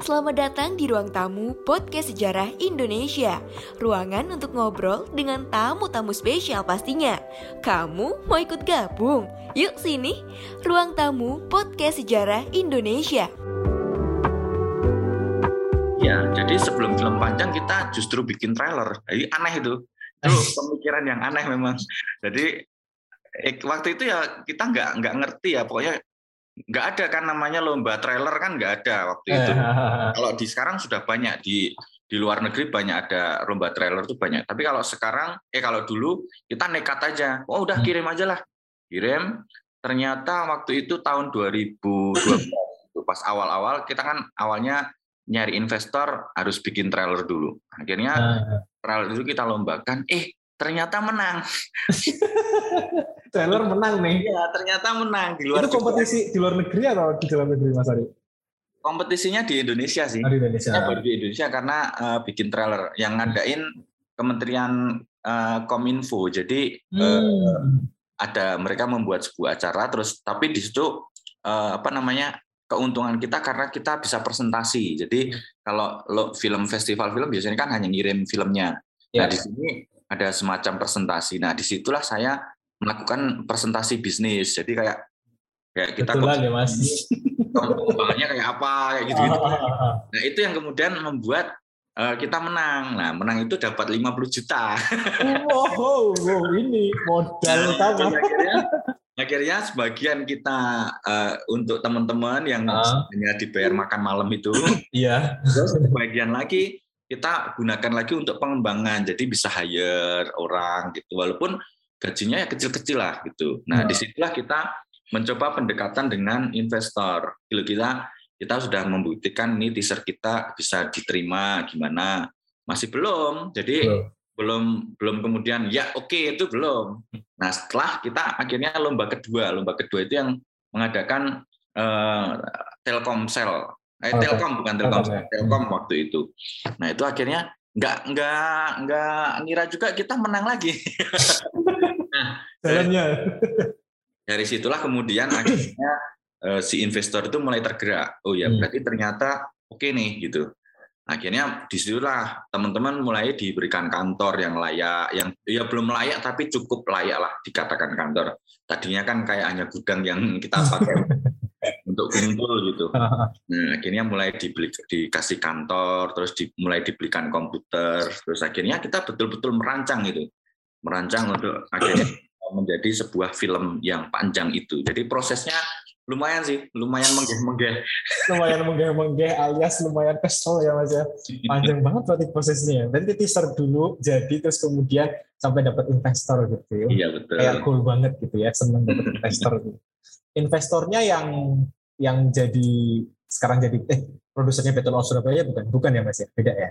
Selamat datang di ruang tamu Podcast Sejarah Indonesia. Ruangan untuk ngobrol dengan tamu-tamu spesial pastinya. Kamu mau ikut gabung? Yuk sini, ruang tamu Podcast Sejarah Indonesia. Ya, jadi sebelum film panjang kita justru bikin trailer. Jadi aneh itu. Itu pemikiran yang aneh memang. Jadi eh, waktu itu ya kita nggak nggak ngerti ya pokoknya nggak ada kan namanya lomba trailer kan nggak ada waktu itu. kalau di sekarang sudah banyak di di luar negeri banyak ada lomba trailer tuh banyak. Tapi kalau sekarang eh kalau dulu kita nekat aja. Oh udah kirim aja lah. Kirim. Ternyata waktu itu tahun 2012 pas awal-awal kita kan awalnya nyari investor harus bikin trailer dulu. Akhirnya trailer itu kita lombakan. Eh ternyata menang. trailer menang nih. Iya, ternyata menang di luar. Itu kompetisi juga. di luar negeri atau di dalam negeri Mas Ari? Kompetisinya di Indonesia sih. Oh, di Indonesia. Ya, di Indonesia karena uh, bikin trailer yang ngadain Kementerian uh, Kominfo. Jadi hmm. uh, ada mereka membuat sebuah acara terus tapi di situ uh, apa namanya? keuntungan kita karena kita bisa presentasi. Jadi kalau lo film festival film biasanya kan hanya ngirim filmnya. Nah, ya. di sini ada semacam presentasi. Nah, di situlah saya melakukan presentasi bisnis. Jadi kayak kayak kita Betulan ya mas. Pengembangannya kayak apa kayak gitu gitu. Nah itu yang kemudian membuat uh, kita menang. Nah menang itu dapat 50 juta. wow, wow ini modal nah, utama. Akhirnya, akhirnya sebagian kita uh, untuk teman-teman yang uh. hanya dibayar makan malam itu. Iya. Terus sebagian lagi kita gunakan lagi untuk pengembangan. Jadi bisa hire orang gitu. Walaupun gajinya ya kecil-kecil lah gitu. Nah, hmm. di situlah kita mencoba pendekatan dengan investor. Kalau kita kita sudah membuktikan ini teaser kita bisa diterima gimana, masih belum. Jadi hmm. belum belum kemudian ya oke okay, itu belum. Nah, setelah kita akhirnya lomba kedua, lomba kedua itu yang mengadakan uh, Telkomsel. Eh, okay. Telkom bukan Telkom, okay. Telkom waktu itu. Nah, itu akhirnya nggak nggak nggak ngira juga kita menang lagi. nah, jalannya. Dari situlah kemudian akhirnya uh, si investor itu mulai tergerak. Oh ya, hmm. berarti ternyata oke okay nih gitu. Akhirnya di situlah teman-teman mulai diberikan kantor yang layak, yang ya belum layak tapi cukup layak lah dikatakan kantor. Tadinya kan kayak hanya gudang yang kita pakai untuk kumpul gitu. Nah, akhirnya mulai dibeli, dikasih kantor, terus di, mulai dibelikan komputer, terus akhirnya kita betul-betul merancang itu, merancang untuk akhirnya menjadi sebuah film yang panjang itu. Jadi prosesnya lumayan sih, lumayan menggeh-menggeh. Lumayan menggeh-menggeh alias lumayan kesel ya mas ya. Panjang banget berarti prosesnya. Berarti teaser dulu jadi terus kemudian sampai dapat investor gitu ya. Iya betul. Kayak cool banget gitu ya, seneng dapat investor. gitu. Investornya yang yang jadi sekarang jadi eh produsernya Betul Surabaya bukan bukan ya mas ya beda ya.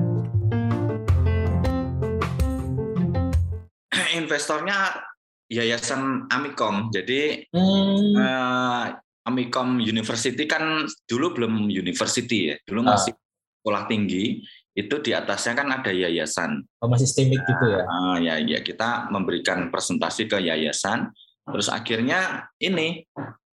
Investornya Yayasan Amikom. Jadi hmm. uh, Amikom University kan dulu belum university ya, dulu ah. masih sekolah tinggi. Itu di atasnya kan ada yayasan. Oh, masih sistemik gitu ya? Uh, ya, ya kita memberikan presentasi ke yayasan. Terus akhirnya ini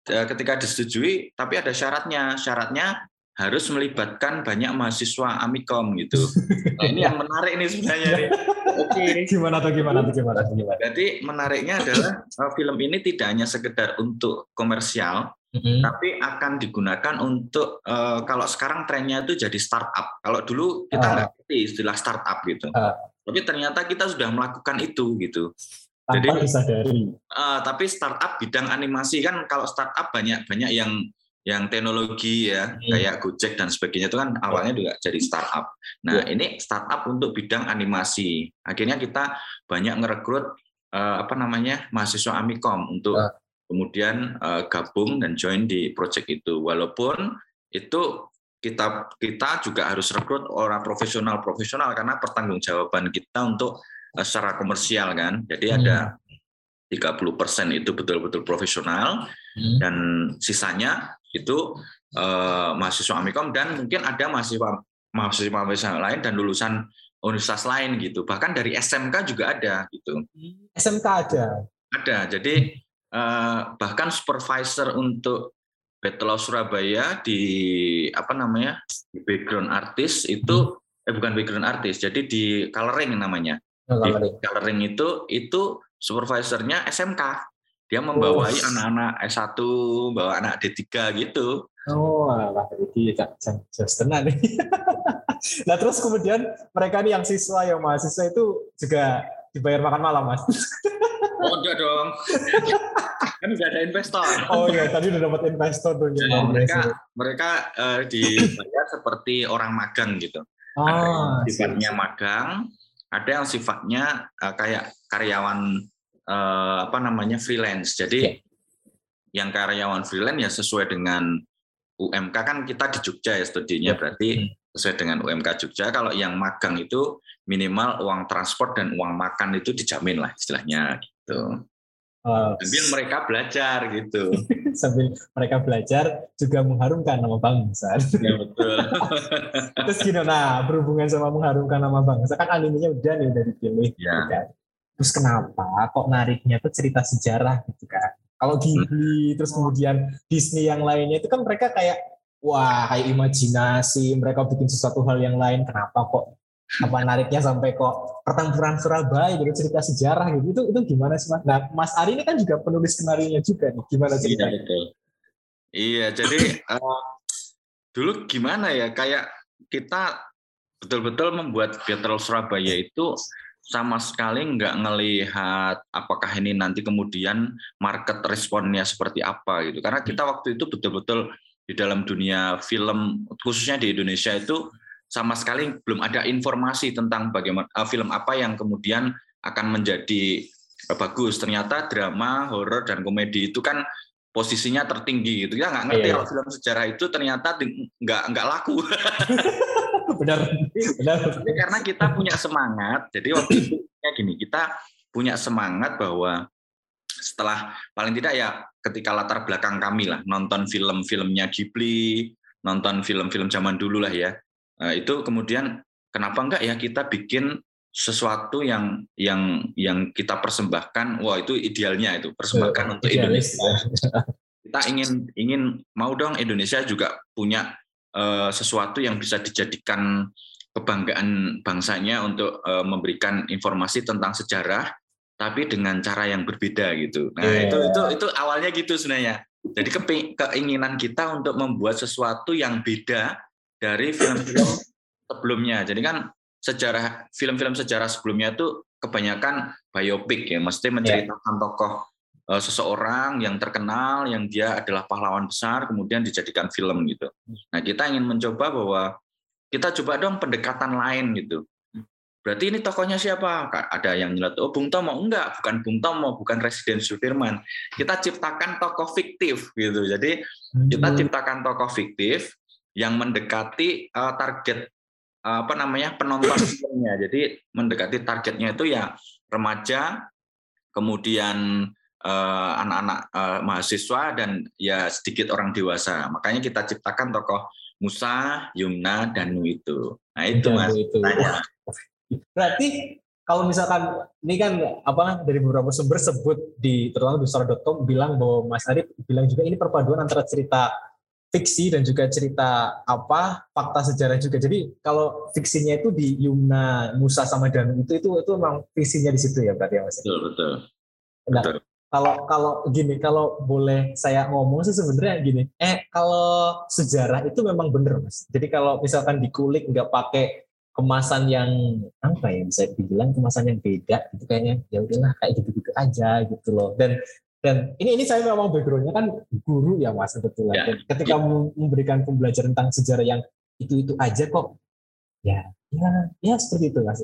eh, ketika disetujui, tapi ada syaratnya. Syaratnya harus melibatkan banyak mahasiswa Amikom gitu. Nah, ini yang menarik ini sebenarnya. Nih. Oke. Okay. Gimana tuh gimana tuh gimana tuh gimana? Jadi menariknya adalah uh, film ini tidak hanya sekedar untuk komersial, hmm. tapi akan digunakan untuk uh, kalau sekarang trennya itu jadi startup. Kalau dulu kita ah. nggak uh. ngerti istilah startup gitu, uh. tapi ternyata kita sudah melakukan itu gitu. Tanpa jadi disadari. Uh, tapi startup bidang animasi kan kalau startup banyak banyak yang yang teknologi ya hmm. kayak Gojek dan sebagainya itu kan awalnya juga jadi startup. Nah ya. ini startup untuk bidang animasi. Akhirnya kita banyak ngerekrut uh, apa namanya mahasiswa Amikom untuk ya. kemudian uh, gabung dan join di project itu. Walaupun itu kita kita juga harus rekrut orang profesional profesional karena pertanggungjawaban kita untuk uh, secara komersial kan. Jadi hmm. ada 30% itu betul-betul profesional hmm. dan sisanya itu uh, mahasiswa Amikom dan mungkin ada mahasiswa mahasiswa mahasiswa lain dan lulusan universitas lain gitu. Bahkan dari SMK juga ada gitu. SMK ada. Ada. Jadi uh, bahkan supervisor untuk of Surabaya di apa namanya di background artis itu eh bukan background artis jadi di coloring namanya. Oh, coloring. Di coloring itu itu supervisornya SMK dia membawai oh. anak-anak S1, bawa anak D3 gitu. Oh, lah jadi jelas tenang nih. nah terus kemudian mereka nih yang siswa, yang mahasiswa itu juga dibayar makan malam, Mas? oh, enggak dong. kan udah ada investor. Oh iya, tadi udah dapat investor tuh. Ya, mereka mereka uh, dibayar seperti orang magang gitu. Oh, ada yang sifatnya magang, ada yang sifatnya uh, kayak karyawan uh, apa namanya freelance. Jadi yeah. yang karyawan freelance ya sesuai dengan UMK kan kita di Jogja ya studinya yeah. berarti hmm. sesuai dengan UMK Jogja. Kalau yang magang itu minimal uang transport dan uang makan itu dijamin lah istilahnya gitu. Uh, sambil mereka belajar gitu. sambil mereka belajar juga mengharumkan nama bangsa. Ya betul. Terus gini, nah berhubungan sama mengharumkan nama bangsa kan animenya udah nih udah dipilih. Ya. Kan? Terus kenapa kok nariknya tuh cerita sejarah gitu kan kalau Ghibli hmm. terus kemudian Disney yang lainnya itu kan mereka kayak wah kayak imajinasi mereka bikin sesuatu hal yang lain kenapa kok apa nariknya sampai kok pertempuran Surabaya gitu cerita sejarah gitu itu itu gimana sih mas? Nah Mas Ari ini kan juga penulis skenario juga nih gimana ceritanya? Iya, iya jadi uh, dulu gimana ya kayak kita betul-betul membuat Battle Surabaya itu sama sekali nggak ngelihat apakah ini nanti kemudian market responnya seperti apa gitu. Karena kita waktu itu betul-betul di dalam dunia film khususnya di Indonesia itu sama sekali belum ada informasi tentang bagaimana uh, film apa yang kemudian akan menjadi uh, bagus. Ternyata drama, horor dan komedi itu kan posisinya tertinggi gitu. Ya nggak ngerti iya, kalau film sejarah itu ternyata nggak nggak laku. benar. Benar. Tapi karena kita punya semangat jadi waktu itu kayak gini kita punya semangat bahwa setelah paling tidak ya ketika latar belakang kami lah nonton film-filmnya Ghibli nonton film-film zaman dulu lah ya nah, itu kemudian kenapa enggak ya kita bikin sesuatu yang yang yang kita persembahkan wah itu idealnya itu persembahkan uh, untuk Indonesia. Kita ingin ingin mau dong Indonesia juga punya uh, sesuatu yang bisa dijadikan kebanggaan bangsanya untuk uh, memberikan informasi tentang sejarah tapi dengan cara yang berbeda gitu. Nah, yeah. itu itu itu awalnya gitu sebenarnya. Jadi keinginan kita untuk membuat sesuatu yang beda dari film-film sebelumnya. Jadi kan sejarah film-film sejarah sebelumnya itu kebanyakan biopik ya, mesti menceritakan yeah. tokoh seseorang yang terkenal yang dia adalah pahlawan besar kemudian dijadikan film gitu. Nah, kita ingin mencoba bahwa kita coba dong pendekatan lain gitu. Berarti ini tokohnya siapa? Ada yang nyelat, oh Bung Tomo. Enggak, bukan Bung Tomo, bukan Residen Sudirman. Kita ciptakan tokoh fiktif gitu. Jadi kita hmm. ciptakan tokoh fiktif yang mendekati uh, target uh, apa namanya penonton filmnya. Jadi mendekati targetnya itu ya remaja, kemudian Eh, anak-anak uh, mahasiswa dan ya sedikit orang dewasa. Makanya kita ciptakan tokoh Musa, Yumna, dan Nu itu. Nah itu mas. Itu. Berarti kalau misalkan ini kan apa dari beberapa sumber sebut di terutama di sora.com bilang bahwa Mas Arif bilang juga ini perpaduan antara cerita fiksi dan juga cerita apa fakta sejarah juga. Jadi kalau fiksinya itu di Yumna, Musa sama Danu itu itu itu memang fiksinya di situ ya berarti ya Mas. Betul betul. Nah, betul kalau kalau gini kalau boleh saya ngomong sih sebenarnya gini. Eh kalau sejarah itu memang bener mas. Jadi kalau misalkan dikulik nggak pakai kemasan yang apa ya bisa dibilang kemasan yang beda itu kayaknya. Ya udahlah kayak gitu-gitu aja gitu loh. Dan dan ini ini saya memang backgroundnya kan guru ya mas sebetulnya ya. ketika ya. memberikan pembelajaran tentang sejarah yang itu itu aja kok ya ya ya seperti itu mas.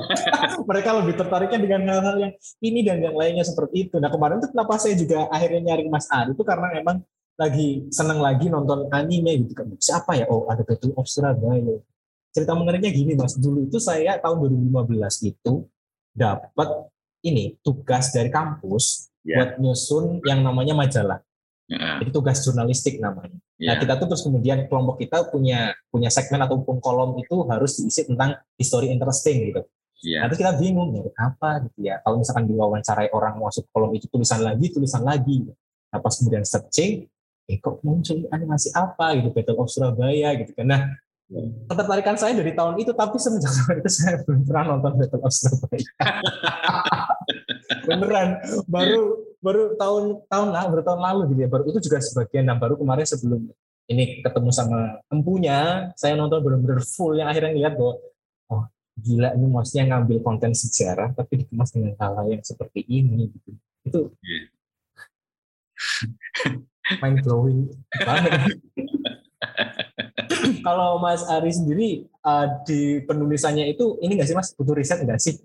Mereka lebih tertariknya dengan hal-hal yang ini dan yang lainnya seperti itu. Nah kemarin tuh kenapa saya juga akhirnya nyari Mas Ari itu karena emang lagi seneng lagi nonton anime gitu kan. Siapa ya? Oh ada Battle of Surabaya. Cerita menariknya gini mas. Dulu itu saya tahun 2015 itu dapat ini tugas dari kampus yeah. buat nyusun yang namanya majalah Yeah. Itu tugas jurnalistik namanya. Yeah. Nah kita tuh terus kemudian kelompok kita punya punya segmen ataupun kolom itu harus diisi tentang history interesting gitu. Yeah. Nah, terus kita bingung ya apa gitu ya. Kalau misalkan diwawancarai orang masuk kolom itu tulisan lagi, tulisan lagi. Nah pas kemudian searching, eh kok muncul animasi apa gitu, Battle of Surabaya gitu kan. Nah ketertarikan saya dari tahun itu tapi semenjak saat itu saya belum pernah nonton Battle of Surabaya beneran baru baru tahun tahun lah baru tahun lalu gitu ya baru itu juga sebagian nah baru kemarin sebelum ini ketemu sama empunya saya nonton benar-benar full yang akhirnya lihat bahwa oh gila ini maksudnya ngambil konten sejarah tapi dikemas dengan hal-hal yang seperti ini gitu itu yeah. mind blowing banget kalau Mas Ari sendiri uh, di penulisannya itu ini nggak sih Mas butuh riset nggak sih?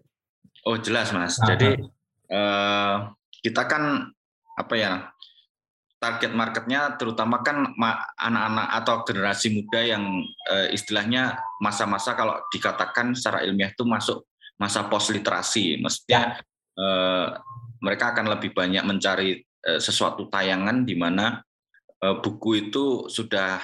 Oh jelas Mas. Aha. Jadi uh, kita kan apa ya target marketnya terutama kan anak-anak atau generasi muda yang uh, istilahnya masa-masa kalau dikatakan secara ilmiah itu masuk masa post literasi, mestinya ya. uh, mereka akan lebih banyak mencari uh, sesuatu tayangan di mana buku itu sudah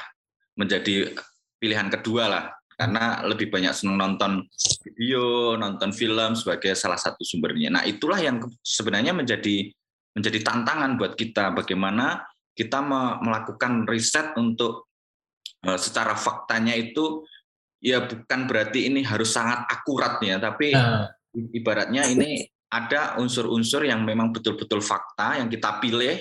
menjadi pilihan kedua lah karena lebih banyak senang nonton video, nonton film sebagai salah satu sumbernya. Nah, itulah yang sebenarnya menjadi menjadi tantangan buat kita bagaimana kita melakukan riset untuk eh, secara faktanya itu ya bukan berarti ini harus sangat akurat ya, tapi nah. ibaratnya ini ada unsur-unsur yang memang betul-betul fakta yang kita pilih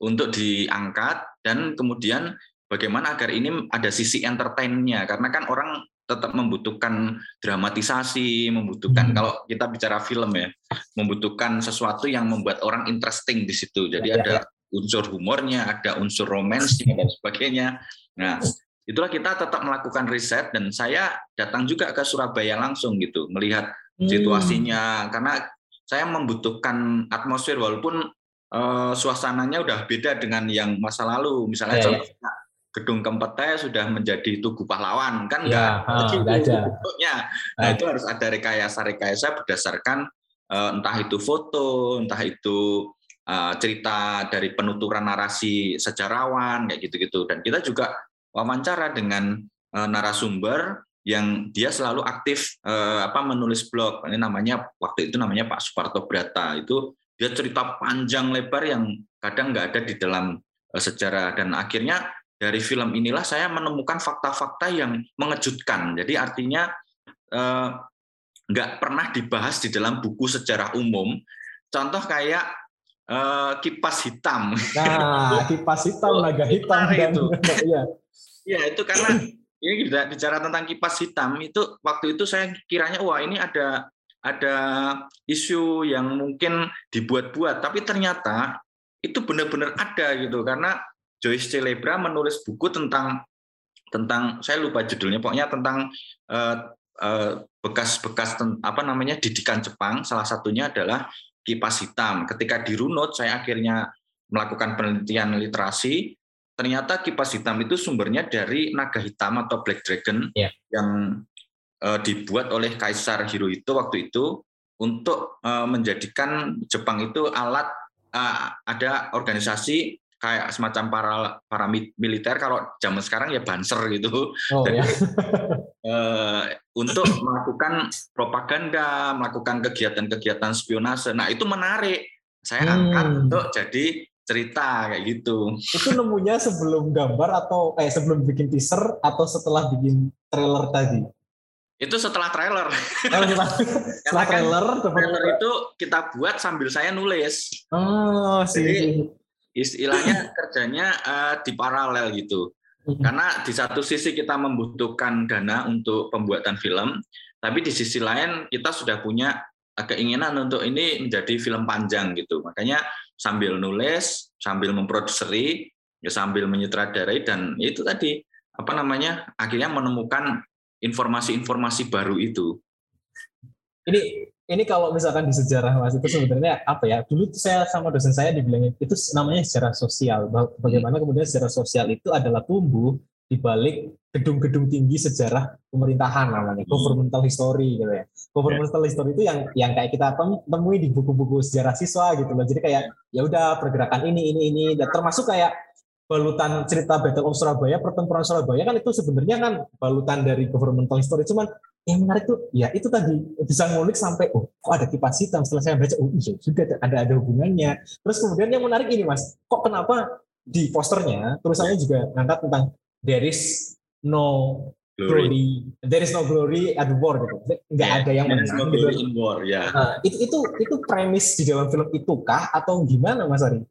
untuk diangkat dan kemudian bagaimana agar ini ada sisi entertainnya karena kan orang tetap membutuhkan dramatisasi, membutuhkan hmm. kalau kita bicara film ya, membutuhkan sesuatu yang membuat orang interesting di situ. Jadi ya, ada ya. unsur humornya, ada unsur romansnya dan sebagainya. Nah, itulah kita tetap melakukan riset dan saya datang juga ke Surabaya langsung gitu, melihat hmm. situasinya karena saya membutuhkan atmosfer walaupun uh, suasananya udah beda dengan yang masa lalu. Misalnya ya, ya gedung Kempete sudah menjadi tugu pahlawan kan ya, enggak ada bentuknya. Nah, ah. itu harus ada rekayasa-rekayasa berdasarkan uh, entah itu foto, entah itu uh, cerita dari penuturan narasi sejarawan kayak gitu-gitu. Dan kita juga wawancara dengan uh, narasumber yang dia selalu aktif uh, apa menulis blog. Ini namanya waktu itu namanya Pak Suparto Brata. Itu dia cerita panjang lebar yang kadang nggak ada di dalam sejarah dan akhirnya dari film inilah saya menemukan fakta-fakta yang mengejutkan. Jadi artinya eh, nggak pernah dibahas di dalam buku sejarah umum. Contoh kayak eh, kipas hitam. Nah, kipas hitam, naga hitam dan itu. Iya. Iya, itu karena ini bicara tentang kipas hitam itu waktu itu saya kiranya wah ini ada ada isu yang mungkin dibuat-buat tapi ternyata itu benar-benar ada gitu karena Joyce Celebra menulis buku tentang tentang saya lupa judulnya pokoknya tentang uh, uh, bekas-bekas apa namanya didikan Jepang. Salah satunya adalah kipas hitam. Ketika dirunut saya akhirnya melakukan penelitian literasi. Ternyata kipas hitam itu sumbernya dari naga hitam atau black dragon yeah. yang uh, dibuat oleh Kaisar Hirohito waktu itu untuk uh, menjadikan Jepang itu alat uh, ada organisasi kayak semacam para para militer kalau zaman sekarang ya banser gitu. Oh, Jadi, ya. uh, untuk melakukan propaganda, melakukan kegiatan-kegiatan spionase. Nah, itu menarik. Saya hmm. angkat untuk jadi cerita kayak gitu. Itu nemunya sebelum gambar atau kayak sebelum bikin teaser atau setelah bikin trailer tadi? Itu setelah trailer. Oh, setelah, setelah kan trailer, trailer itu kita buat sambil saya nulis. Oh, sih. Jadi istilahnya kerjanya uh, di paralel gitu. Hmm. Karena di satu sisi kita membutuhkan dana untuk pembuatan film, tapi di sisi lain kita sudah punya keinginan untuk ini menjadi film panjang gitu. Makanya sambil nulis, sambil memproduseri, ya sambil menyutradarai dan itu tadi apa namanya akhirnya menemukan informasi-informasi baru itu. Ini ini kalau misalkan di sejarah mas itu sebenarnya apa ya? Dulu saya sama dosen saya dibilangin itu namanya sejarah sosial. Bagaimana kemudian sejarah sosial itu adalah tumbuh di balik gedung-gedung tinggi sejarah pemerintahan namanya hmm. governmental history gitu ya. Governmental history itu yang yang kayak kita temui di buku-buku sejarah siswa gitu loh. Jadi kayak ya udah pergerakan ini ini ini. Dan termasuk kayak balutan cerita Battle of Surabaya pertempuran Surabaya kan itu sebenarnya kan balutan dari governmental history. Cuman yang menarik tuh ya itu tadi bisa ngulik sampai oh kok ada kipas hitam setelah saya baca oh iya sudah ada ada hubungannya terus kemudian yang menarik ini mas kok kenapa di posternya terusannya juga ngangkat tentang there is no glory, glory there is no glory at war gitu nggak yeah, ada yang menang no glory gitu. in war ya yeah. nah, itu itu itu premis di dalam film itu kah atau gimana mas Ari